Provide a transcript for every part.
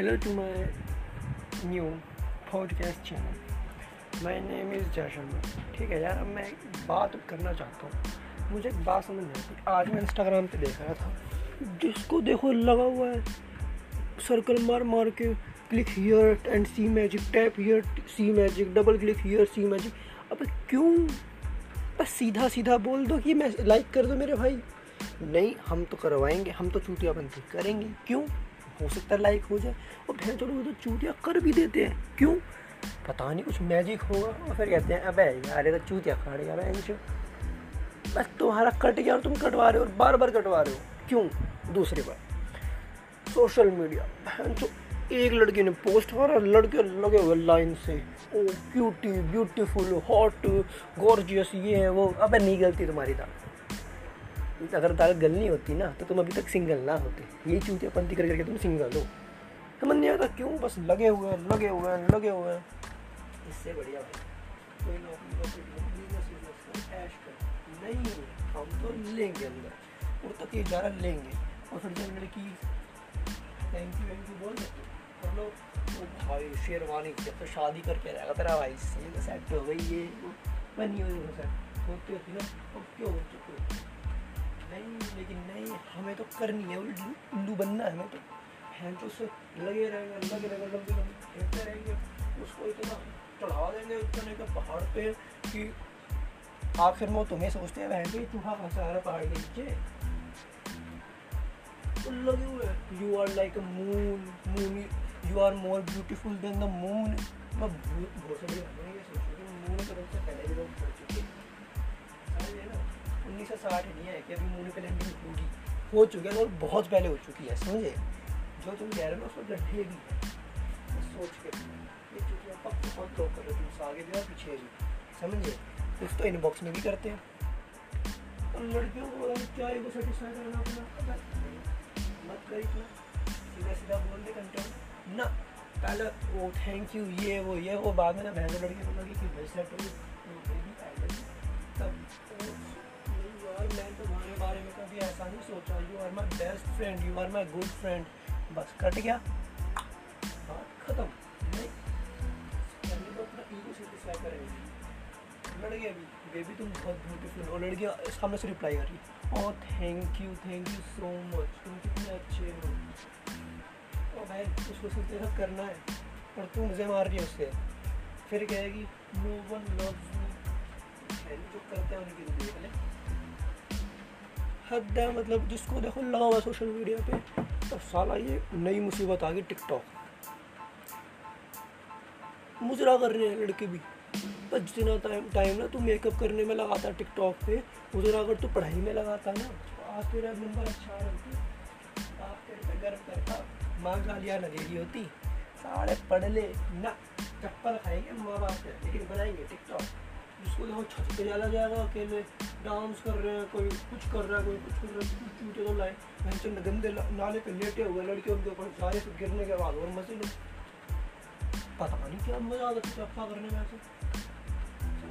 Hello to my new podcast channel. My name जय शर्मा ठीक है यार, अब मैं बात करना चाहता हूँ। मुझे एक बात समझ नहीं आती। आज मैं इंस्टाग्राम पे देख रहा था। जिसको देखो, लगा हुआ है। सर्कल मार मार के click here and see magic tap here see magic double click here see magic अब क्यों? बस सीधा सीधा बोल दो कि मैं लाइक कर दो मेरे भाई। नहीं, हम तो करवाएँगे। हम तो चूतियाबंदी करेंगे। क्यों? हो सकता है लाइक हो जाए। और भैंस चलो तो चूतिया कर भी देते हैं। क्यों? पता नहीं, कुछ मैजिक होगा। और फिर कहते हैं, अब यार तो चूतिया काटेगा मैं बस तुम्हारा कट गया और तुम कटवा रहे हो, और बार बार कटवा रहे हो। क्यों? दूसरी बार सोशल मीडिया तो एक लड़की ने पोस्ट करा लड़के लगे हुए लाइन से। Oh cutie beautiful hot gorgeous ये है, वो। अबे नहीं गलती तुम्हारी दाल अगर दाल गलनी होती ना तो तुम अभी तक सिंगल ना होते। यही चूतियापंथी कर करके तुम सिंगल हो। समझ नहीं आता क्यों? बस लगे हुए हैं, लगे हुए हैं, लगे हुए हैं। इससे बढ़िया नहीं हम तो लेंगे अंदर। और तक ये लेंगे। और फिर लड़की थैंक यू यू बोल भाई, शेरवानी जब तो शादी करके रहेगा तेरा भाई ये सेट हो गई ये। मैं नहीं होती ना, अब क्यों हो चुके लेकिन नहीं, हमें तो करनी है, उल्लू बनना है, हमें तो। हैं तो उससे लगे रहेंगे लगे रहेंगे लंबे लंबे खेलते रहेंगे। उसको इतना चढ़ा देंगे उतने के पहाड़ पे कि आखिर में तुम्हें सोचते हैं, बहन भाई चूहा कहाँ से रहा पहाड़ के। नीचे तो लगे हुए you are like a moon moon you are more beautiful than the moon मैं सोच रही हूँ मून से पहले उन्नीस सौ साठ नहीं है कि अभी मून लैंडिंग होगी हो चुकी है और बहुत पहले हो चुकी है, समझे? जो तुम कह रहे हो उसको गड्ढे भी है। सोच के ये चूँकि आप बहुत लोग कर रहे हो तुम आगे भी और पीछे भी समझे? कुछ तो इनबॉक्स में भी करते हैं। और लड़कियों को क्या को सेटिस्फाई करना अपना मत कर इतना। सीधा सीधा बोल दे कंटेंट ना, पहले वो थैंक यू ये, वो ये, वो, बाद में ना बहन लड़की लगी कि ब्रेसलेट हो तब यार मैं तुम्हारे बारे में कभी ऐसा नहीं सोचा। You are my best friend you are my good friend बस, कट गया। बात खत्म। तो लड़के अभी। बेबी तुम बहुत ब्यूटीफुल हो। लड़की सामने से रिप्लाई कर ओ thank you thank you so much तुम कितने अच्छे हो। ओ भाई, उसको सिर्फ़ तेरा करना है और तू मुझे मार रही है उससे। फिर कहेगी नो वन लव्स मी जो करते हैं उनकी देख ले हद है मतलब जिसको देखो लगा हुआ सोशल मीडिया पे तो साला ये नई मुसीबत आ गई टिकटॉक मुजरा कर रहे हैं लड़के भी। पर जितना टाइम टाइम ना तू मेकअप करने में लगाता टिकटॉक पे, मुजरा अगर तू पढ़ाई में लगाता ना तो आज तेरा नंबर अच्छा रहती आप गर्व करता, माँ गालियाँ दे होती। सारे पढ़ ले, ना, चप्पल खाएँगे माँ बाप लेकिन बनाएँगे टिकटॉक जिसको देखो छत पे चला जाएगा अकेले डांस कर रहे हैं, कोई कुछ कर रहा है, कोई कुछ कर रहा है चूटे तो लाए। वैसे गंदे नाले पे लेटे हुए लड़के उनके ऊपर सारे से गिरने के बाद और मज़े लो। पता नहीं क्या मज़ा आता है अफा करने में ऐसे।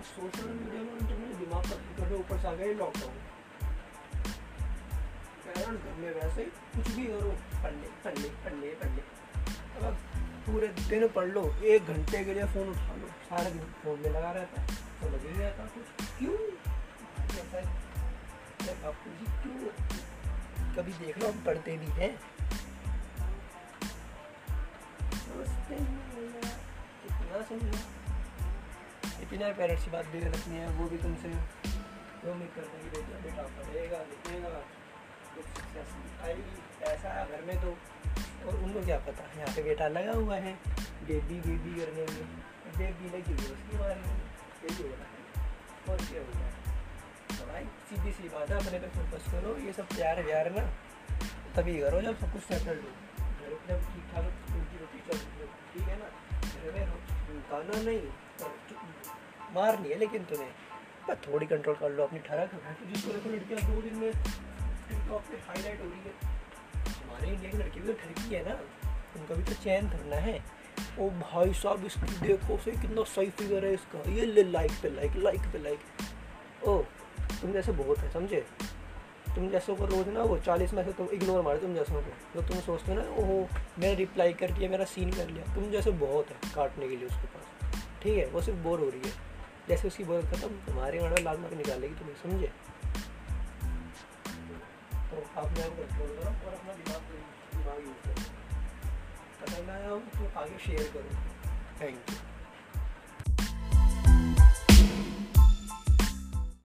सोशल मीडिया में इंटरनेट दिमाग का कभी ऊपर से आ गए लॉकडाउन पेरेंट्स घर में वैसे कुछ भी करो पढ़ ले पढ़ ले पढ़ ले पढ़ ले अब पूरे दिन पढ़ लो, एक घंटे के लिए फ़ोन उठा लो, सारा दिन फ़ोन में लगा रहता है। आता कुछ क्यों ऐसा बापू जी क्यों कभी देख लो, हम पढ़ते भी हैं। इतना समझो इतना पेरेंट्स की बात भी गलत नहीं है, वो भी तुमसे वो उम्मीद करते हैं बेटा बेटा पढ़ेगा, लिखेगा ऐसा है घर में तो। और उनको क्या पता है यहाँ पे बेटा लगा हुआ है बेबी बेबी करने में। बेबी लगी हुई उसकी मारे? यही हो रहा और क्या हो है तो भाई सीधी सी बात है, अपने फोकस करो, ये सब प्यार व्यार ना। तभी करो जब सब कुछ सेटल हो। घर में ठीक ठाक रोटी रोटी चल ठीक है ना। घर में नहीं मार नहीं है लेकिन तुम्हें पर थोड़ी कंट्रोल कर लो अपनी ठरक जिसको देखो लड़कियाँ दो दिन में टिकटॉक पे हाईलाइट हो रही है। हमारे इंडिया की लड़की भी तो ठरकी है ना। उनका भी तो चयन करना है। ओ भाई साहब, इसकी देखो से कितना सही फिगर है इसका। ये ले लाइक पे लाइक लाइक पे लाइक ओ, तुम जैसे बहुत है, समझे? तुम जैसों को रोज ना वो चालीस में से तुम इग्नोर मारे तुम जैसों को तो तुम सोचते हो ना, ओहो, मैंने रिप्लाई कर दिया, मेरा सीन कर लिया। तुम जैसे बहुत है, काटने के लिए उसके पास। ठीक है, वो सिर्फ़ बोर हो रही है। जैसे उसकी बोर खत्म, तुम्हारे गाड़ा लाल मार निकालेगी तुम्हें, समझे? तो आप करो और अपना दिमाग ना तो आगे शेयर करूँ थैंक यू